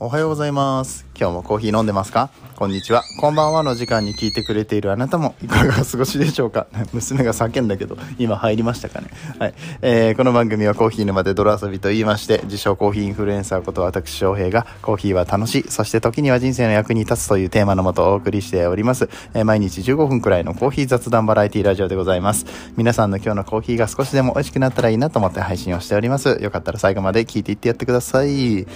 おはようございます。今日もコーヒー飲んでますか？こんにちは。こんばんはの時間に聞いてくれているあなたもいかがお過ごしでしょうか？娘が叫んだけど、今入りましたかね？はい。えー、この番組はコーヒー沼で泥遊びと言いまして、自称コーヒーインフルエンサーこと私翔平が、コーヒーは楽しい、そして時には人生の役に立つというテーマのもとお送りしております。えー毎日15分くらいのコーヒー雑談バラエティラジオでございます。皆さんの今日のコーヒーが少しでも美味しくなったらいいなと思って配信をしております。よかったら最後まで聞いていってやってください。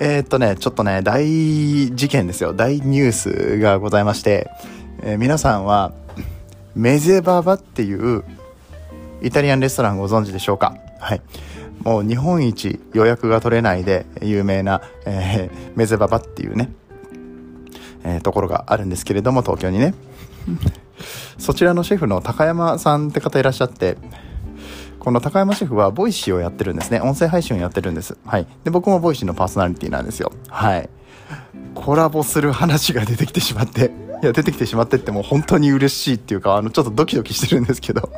えーっとね、ちょっとね、大事件ですよ。大ニュースがございまして、えー皆さんは、メゼババっていうイタリアンレストランご存知でしょうか？はい。もう日本一予約が取れないで有名な、えーメゼババっていうね、えーところがあるんですけれども、東京にね。そちらのシェフの高山さんって方いらっしゃって、この高山シェフは Voicyをやってるんですね。音声配信をやってるんです。はい。で、僕も Voicyのパーソナリティなんですよ。はい。コラボする話が出てきてしまって、いや、出てきてしまってってもう本当に嬉しいっていうか、あの、ちょっとドキドキしてるんですけど。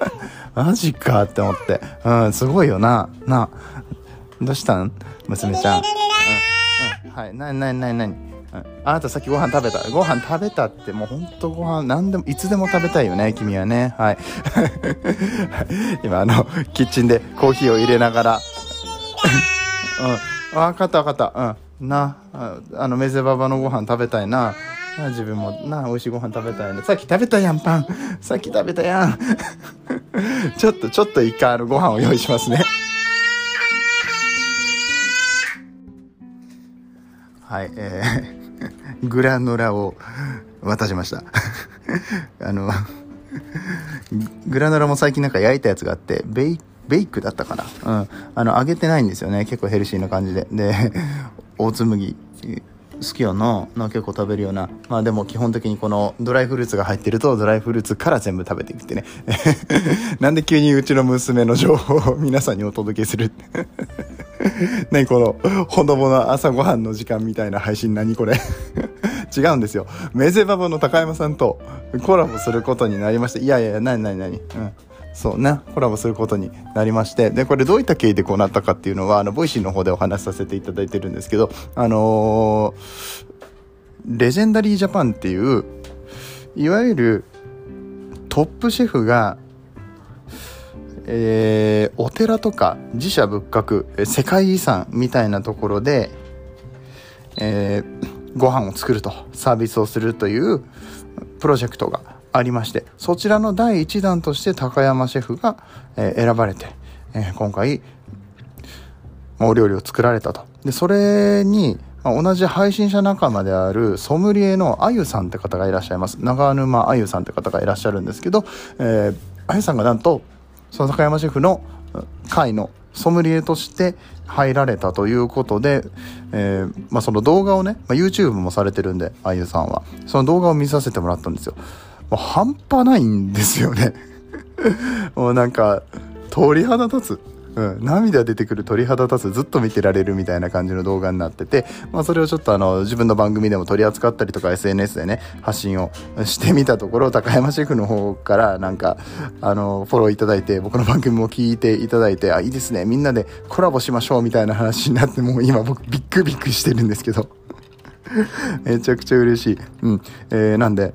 マジかって思って。うん、すごいよな。な。どうしたん？娘ちゃん。うん、うん。はい。なになになになに？あなたさっきご飯食べた？ご飯食べたってもうほんとご飯何でも、いつでも食べたいよね、君はね。はい。今あの、キッチンでコーヒーを入れながら、うん。わかったわかった。うん。な、ああの、メゼババのご飯食べたいな。な自分もな、美味しいご飯食べたいな。さっき食べたやん、パン。さっき食べたやん。ちょっと、ちょっと一回あの、ご飯を用意しますね。はい、えー、グラノラを渡しました。あの、グラノラも最近なんか焼いたやつがあって、ベイ、ベイクだったかな？うん。あの、揚げてないんですよね。結構ヘルシーな感じで。で、大紬、好きやな。な、結構食べるような。まあでも基本的にこのドライフルーツが入ってると、ドライフルーツから全部食べていくってね。なんで急にうちの娘の情報を 皆さんにお届けする？何この、ほのぼの朝ごはんの時間みたいな配信何これ？違うんですよ。メゼババの高山さんとコラボすることになりまして、いやいやいや、なになになにうん。そうね、コラボすることになりまして、で、これどういった経緯でこうなったかっていうのは、あの、 Voicy の方でお話しさせていただいてるんですけど、あのー Legendary Japan っていう、いわゆるトップシェフが、えーお寺とか寺社仏閣世界遺産みたいなところで、えーご飯を作るとサービスをするというプロジェクトがありましてそちらの第1弾として高山シェフが、え選ばれて、え今回お料理を作られたとでそれに、ま同じ配信者仲間であるソムリエのあゆさんって方がいらっしゃいます長沼あゆさんって方がいらっしゃるんですけど、えーあゆさんがなんとその高山シェフの会のソムリエとして入られたということで、えーまあ、その動画をね、まあ、YouTube もされてるんで、あゆさんは。その動画を見させてもらったんですよ。もう半端ないんですよね。もうなんか、鳥肌立つ。うん、涙出てくる鳥肌立つ。ずっと見てられるみたいな感じの動画になってて、まあ、それをちょっとあの自分の番組でも取り扱ったりとか SNS でね発信をしてみたところ高山シェフの方からなんかあのフォローいただいて僕の番組も聞いていただいてあいいですね。みんなでコラボしましょうみたいな話になってもう今僕ビックビックしてるんですけど。めちゃくちゃ嬉しい、うん。えーなんで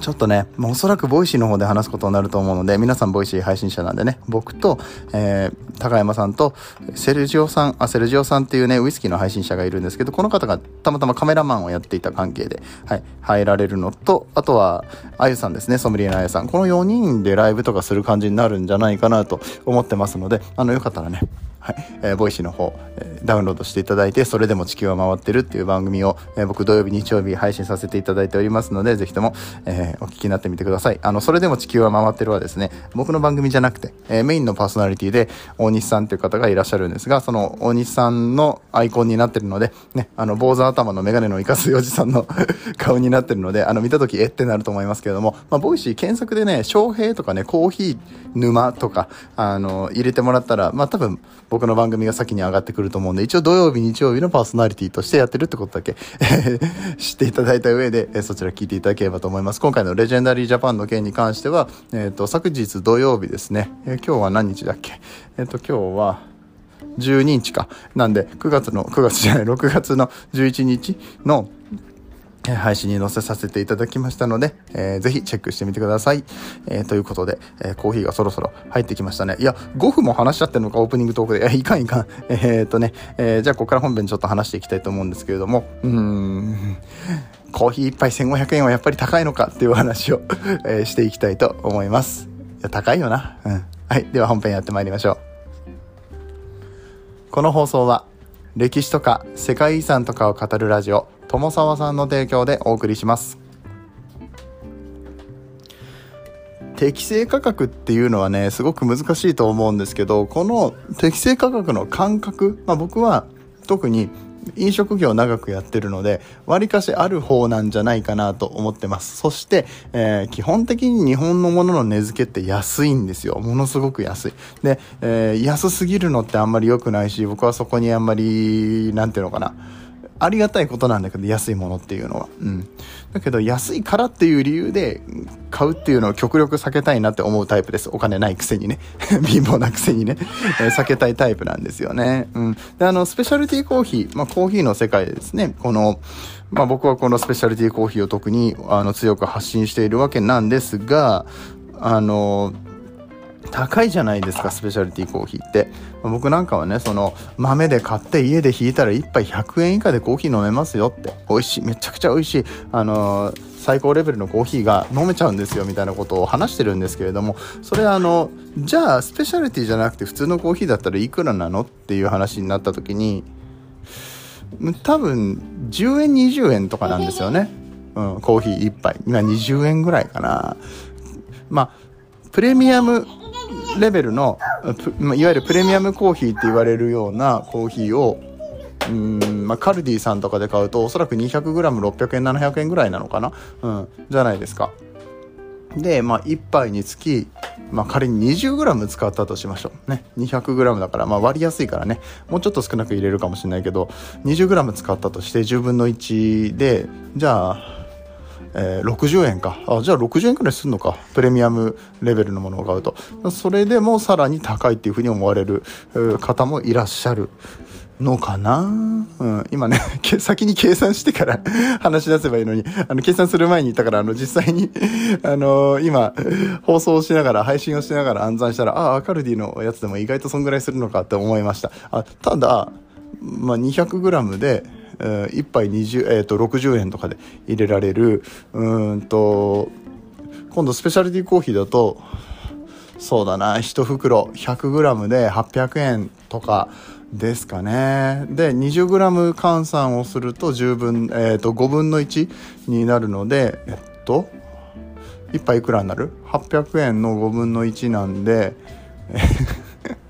ちょっとね、まあおそらく Voicyの方で話すことになると思うので、皆さん Voicy配信者なんでね、僕と、えー、高山さんと、セルジオさん、あ、セルジオさんっていうね、ウイスキーの配信者がいるんですけど、この方がたまたまカメラマンをやっていた関係で、はい、入られるのと、あとは、あゆさんですね、ソムリエのあゆさん。この4人でライブとかする感じになるんじゃないかなと思ってますので、あの、よかったらね、はい、えー Voicy の方、えーダウンロードしていただいて、それでも地球は回ってるっていう番組を、えー僕土曜日、日曜日配信させていただいておりますので、ぜひとも、えーお聞きになってみてください。あの、それでも地球は回ってるはですね、僕の番組じゃなくて、えーメインのパーソナリティで、大西さんという方がいらっしゃるんですが、その大西さんのアイコンになってるので、ね、あの、坊主頭のメガネのイカスイおじさんの 顔になってるので、あの、見たとき、えってなると思いますけれども、まあ、 Voicy 検索でね、翔平とかね、コーヒー沼とか、あの、入れてもらったら、まあ、多分、僕僕の番組が先に上がってくると思うんで、一応土曜日、日曜日のパーソナリティとしてやってるってことだけ 知っていただいた上で、そちら聞いていただければと思います。今回の Legendary Japan の件に関しては、えっ、と、昨日土曜日ですね、えー今日は何日だっけ？えっ、と、今日は、12日か。なんで、9月の、9月じゃない、6月の11日の配信に載せさせていただきましたので、えー、ぜひチェックしてみてください。えー、ということで、えー、コーヒーがそろそろ入ってきましたね。いや、5分も話しちゃってるのか、オープニングトークで。いや、いかんいかん。えー、っとね、えー、じゃあここから本編ちょっと話していきたいと思うんですけれども、うーん、コーヒー1杯1500円はやっぱり高いのかっていう話をえ、していきたいと思います。いや、高いよな。うん。はい。では本編やってまいりましょう。この放送は、歴史とか世界遺産とかを語るラジオ、友沢さんの提供でお送りします適正価格っていうのはねすごく難しいと思うんですけどこの適正価格の感覚、まあ、僕は特に飲食業長くやってるので、割かしある方なんじゃないかなと思ってます。そして、えー、基本的に日本のものの値付けって安いんですよ。ものすごく安い。で、えー、安すぎるのってあんまり良くないし、僕はそこにあんまり、なんていうのかな。ありがたいことなんだけど、安いものっていうのは。うん。だけど、安いからっていう理由で買うっていうのを極力避けたいなって思うタイプです。お金ないくせにね。貧乏なくせにね、え、避けたいタイプなんですよね。うん。で、あの、スペシャルティーコーヒー、まあ、コーヒーの世界ですね、この、まあ、僕はこのスペシャルティーコーヒーを特に、あの、強く発信しているわけなんですが、あの、高いじゃないですか、スペシャリティコーヒーって。僕なんかはね、その豆で買って家で引いたら1杯100円以下でコーヒー飲めますよって。美味しい、めちゃくちゃ美味しい。あのー、最高レベルのコーヒーが飲めちゃうんですよみたいなことを話してるんですけれども、それあの、じゃあスペシャリティじゃなくて普通のコーヒーだったらいくらなのっていう話になった時に、多分10円20円とかなんですよね。うん、コーヒー1杯。今20円ぐらいかな。まあ、プレミアムレベルの、いわゆるプレミアムコーヒーって言われるようなコーヒーを、うん、まあ、カルディさんとかで買うと、おそらく 200g600 円、700円ぐらいなのかな？うん、じゃないですか。で、まあ、1杯につき、まあ、仮に 20g 使ったとしましょう。ね。200g だから、まあ、割りやすいからね。もうちょっと少なく入れるかもしれないけど、20g 使ったとして10分の1で、じゃあ、えー、60円か。あじゃあ60円くらいするのか。プレミアムレベルのものを買うと。それでもさらに高いっていうふうに思われる方もいらっしゃるのかな、うん、今ね、先に計算してから 話し出せばいいのに、あの、計算する前に言ったから、あの、実際にあのー、今、放送をしながら、配信をしながら暗算したら、ああ、アカルディのやつでも意外とそんぐらいするのかって思いました。あただ、まあ、200g で、え、1杯20、えーと、60円とかで入れられるうんと今度スペシャルティコーヒーだとそうだな1袋 100g で800円とかですかねで 20g 換算をすると10分、えーと、5分の1になるのでえっと1杯いくらになる ?800 円の5分の1なんで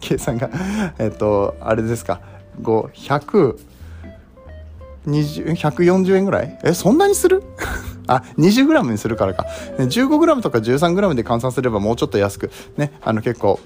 計算がえっとあれですか500 140円ぐらい？え、そんなにする？あ、20g にするからか。15g とか 13g で換算すればもうちょっと安く、ね、あの結構、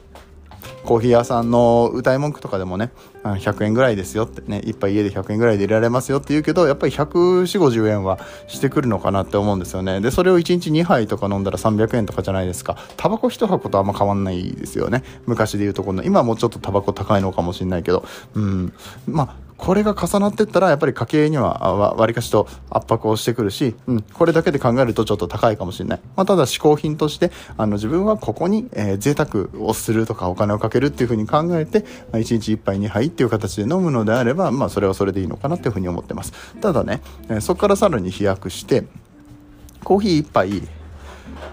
コーヒー屋さんの歌い文句とかでもね、100円ぐらいですよってね、一杯家で100円ぐらいで入れられますよって言うけど、やっぱり140、50円はしてくるのかなって思うんですよね。で、それを1日2杯とか飲んだら300円とかじゃないですか。タバコ1箱とあんま変わんないですよね。昔で言うとこの、今はもうちょっとタバコ高いのかもしれないけど、うん。まあ、これが重なってったらやっぱり家計にはわりかしと圧迫をしてくるし、うん、これだけで考えるとちょっと高いかもしれない。まあ、ただ嗜好品としてあの自分はここに、えー、贅沢をするとかお金をかけるっていうふうに考えて、まあ、1日1杯2杯っていう形で飲むのであれば、まあ、それはそれでいいのかなっていうふうに思ってます。ただね、えー、そこからさらに飛躍してコーヒー1杯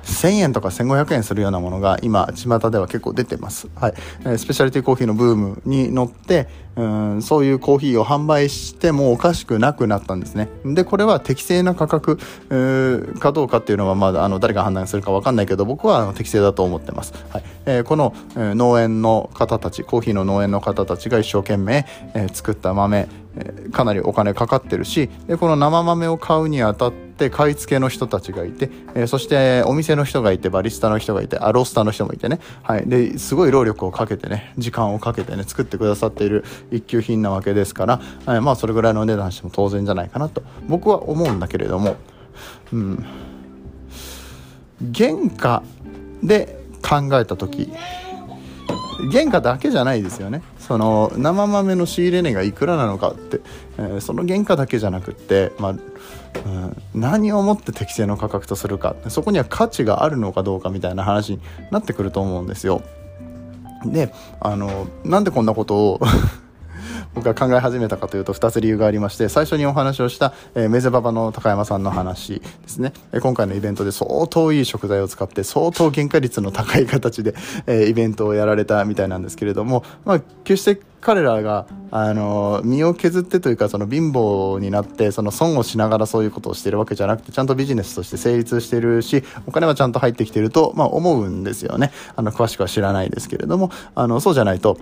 1000円とか1500円するようなものが今巷では結構出てます、はい。スペシャリティコーヒーのブームに乗ってうんそういうコーヒーを販売してもおかしくなくなったんですね。でこれは適正な価格かどうかっていうのはまだあの誰が判断するか分かんないけど僕は適正だと思ってます、はい。えー、この、農園の方たちコーヒーの農園の方たちが一生懸命、えー、作った豆かなりお金かかってるしでこの生豆を買うにあたって買い付けの人たちがいて、えー、そしてお店の人がいてバリスタの人がいてアロースターの人もいてね、はい、ですごい労力をかけてね時間をかけてね作ってくださっている一級品なわけですから、はい、まあそれぐらいの値段しても当然じゃないかなと。僕は思うんだけれども、うん、原価で考えた時原価だけじゃないですよね。その生豆の仕入れ値がいくらなのかって、えー、その原価だけじゃなくって、まあうん、何をもって適正の価格とするかそこには価値があるのかどうかみたいな話になってくると思うんですよ。であのなんでこんなことを僕が考え始めたかというと2つ理由がありまして最初にお話をした、え、メゼババの高山さんの話ですね、え、今回のイベントで相当いい食材を使って相当原価率の高い形で、え、イベントをやられたみたいなんですけれども、まあ、決して彼らが、あの、身を削ってというか、その貧乏になって、その損をしながらそういうことをしてるわけじゃなくて、ちゃんとビジネスとして成立してるし、お金はちゃんと入ってきてると、まあ思うんですよね。あの、詳しくは知らないですけれども、あの、そうじゃないと、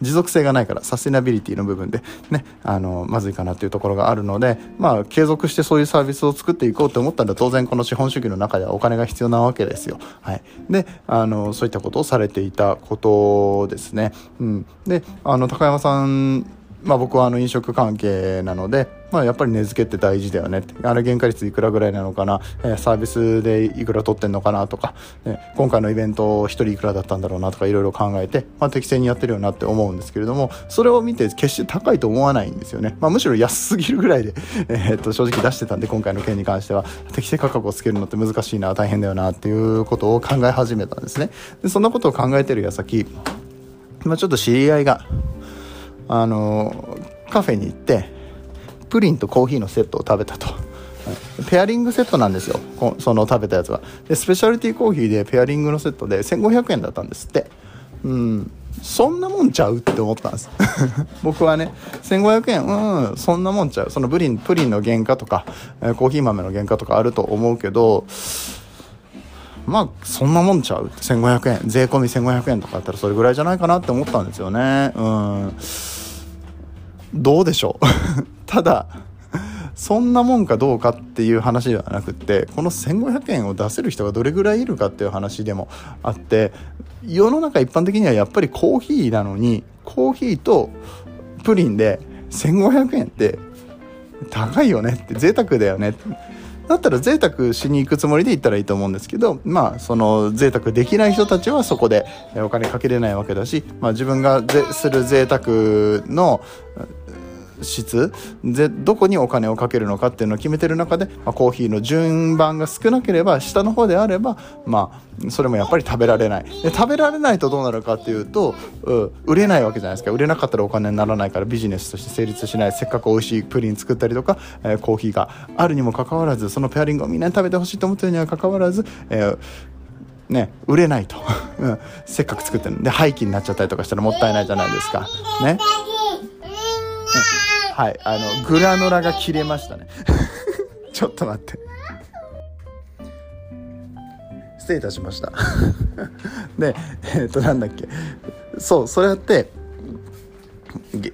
持続性がないからサステナビリティの部分でねあのまずいかなっていうところがあるのでまあ継続してそういうサービスを作っていこうと思ったら当然この資本主義の中ではお金が必要なわけですよ。はい、であのそういったことをされていたことですね。うん、であの高山さんまあ、僕はあの飲食関係なので、まあ、やっぱり値付けって大事だよねあれ原価率いくらぐらいなのかな、えー、サービスでいくら取ってんのかなとか、ね、今回のイベント1人いくらだったんだろうなとかいろいろ考えて、まあ、適正にやってるよなって思うんですけれどもそれを見て決して高いと思わないんですよね、まあ、むしろ安すぎるぐらいで、えー、っと正直出してたんで今回の件に関しては。適正価格をつけるのって難しいな大変だよなっていうことを考え始めたんですね。でそんなことを考えてる矢先、まあ、ちょっと知り合いがあのカフェに行ってプリンとコーヒーのセットを食べたと。ペアリングセットなんですよ。その食べたやつは。でスペシャルティーコーヒーでペアリングのセットで1500円だったんですって。うん。そんなもんちゃうって思ったんです。僕はね1500円うんそんなもんちゃう。そのプリンプリンの原価とかコーヒー豆の原価とかあると思うけどまあそんなもんちゃう1500円税込み1500円とかだったらそれぐらいじゃないかなって思ったんですよね。うん。どうでしょう？ただそんなもんかどうかっていう話ではなくってこの1500円を出せる人がどれぐらいいるかっていう話でもあって世の中一般的にはやっぱりコーヒーなのにコーヒーとプリンで1500円って高いよねって贅沢だよねだったら贅沢しに行くつもりで行ったらいいと思うんですけどまあその贅沢できない人たちはそこでお金かけれないわけだし、まあ、自分がする贅沢の質。でどこにお金をかけるのかっていうのを決めてる中で、まあ、コーヒーの順番が少なければ下の方であればまあそれもやっぱり食べられない。で食べられないとどうなるかっていうとう売れないわけじゃないですか。売れなかったらお金にならないからビジネスとして成立しない。せっかく美味しいプリン作ったりとか、えー、コーヒーがあるにもかかわらずそのペアリングをみんなに食べてほしいと思ってるにはかかわらず、えーね、売れないと、うん、せっかく作ってるんで廃棄になっちゃったりとかしたらもったいないじゃないですか。ね、はい、あの、グラノラが切れましたね。ちょっと待って。失礼いたしました。で、えっ、と、なんだっけ。そう、それって、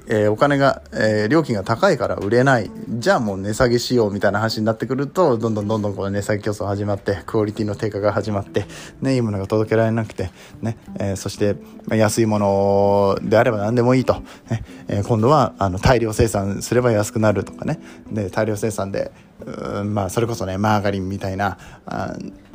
えー、お金が、えー、料金が高いから売れない。じゃあもう値下げしようみたいな話になってくると、どんどんどんどんこの値下げ競争始まって、クオリティの低下が始まって、ね、いいものが届けられなくて、ね、えー、そして、安いものであれば何でもいいと。ね、え今度は、あの、大量生産すれば安くなるとかね。で、大量生産で、まあ、それこそね、マーガリンみたいな、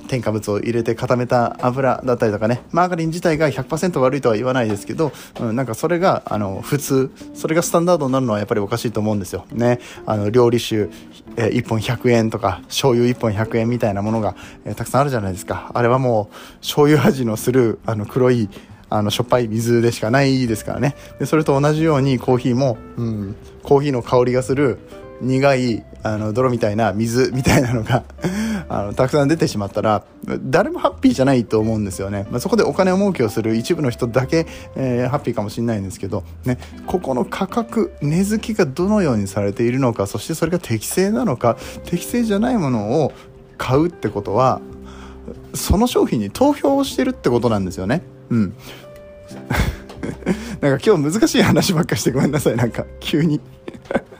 添加物を入れて固めた油だったりとかねマーガリン自体が100%悪いとは言わないですけど、うん、なんかそれがあの普通それがスタンダードになるのはやっぱりおかしいと思うんですよ。ね。あの料理酒、えー、1本100円とか醤油1本100円みたいなものが、えー、たくさんあるじゃないですか。あれはもう醤油味のするあの黒いあのしょっぱい水でしかないですからね。でそれと同じようにコーヒーも、うん、コーヒーの香りがする苦いあの泥みたいな水みたいなのが あのたくさん出てしまったら誰もハッピーじゃないと思うんですよね、まあ、そこでお金を儲けをする一部の人だけ、えー、ハッピーかもしれないんですけど、ね、ここの価格値付きがどのようにされているのかそしてそれが適正なのか適正じゃないものを買うってことはその商品に投票をしてるってことなんですよね。うん。なんか今日難しい話ばっかしてごめんなさい。なんか急に。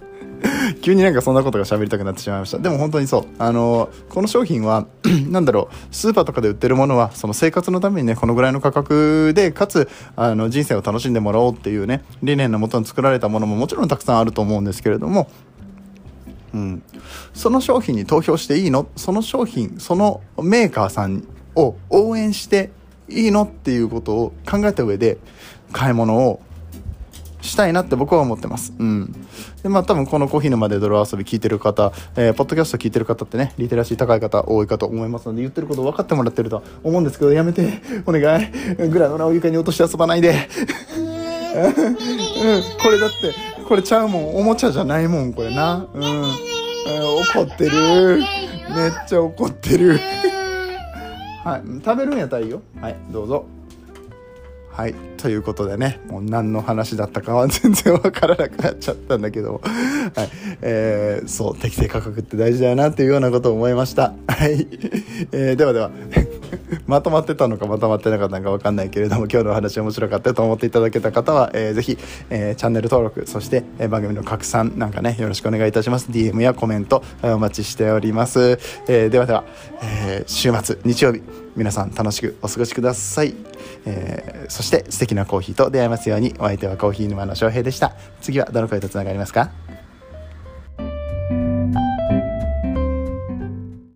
急になんかそんなことが喋りたくなってしまいました。でも本当にそう。あの、この商品は なんだろう、スーパーとかで売ってるものは、その生活のためにね、このぐらいの価格で、かつ、あの、人生を楽しんでもらおうっていうね、理念のもとに作られたものももちろんたくさんあると思うんですけれども、うん、その商品に投票していいの？その商品、そのメーカーさんを応援していいの？っていうことを考えた上で、買い物をしたいなって僕は思ってます。うん。で、まあ多分このコーヒー沼で泥遊び聞いてる方、えーポッドキャスト聞いてる方ってね、リテラシー高い方多いかと思いますので、言ってること分かってもらってると思うんですけど、やめて、お願い。グラノラを床に落として遊ばないで。うん、これだって、これちゃうもん。おもちゃじゃないもん、これな。うん怒ってる。めっちゃ怒ってる。はい。食べるんやったらいいよ。はい、どうぞ。はい。ということでね、もう何の話だったかは全然わからなくなっちゃったんだけど、はい。えー、そう、適正価格って大事だよなっていうようなことを思いました。はい。えー、ではでは、まとまってたのかまとまってなかったのかわかんないけれども、今日のお話面白かったと思っていただけた方は、えー、ぜひ、えー、チャンネル登録、そして、えー、番組の拡散なんかね、よろしくお願いいたします。DM やコメント、えお待ちしております。えー、ではでは、えー、週末、日曜日、皆さん楽しくお過ごしください。えーそして素敵なコーヒーと出会えますようにお相手はコーヒー沼の翔平でした次はどの声とつながりますか？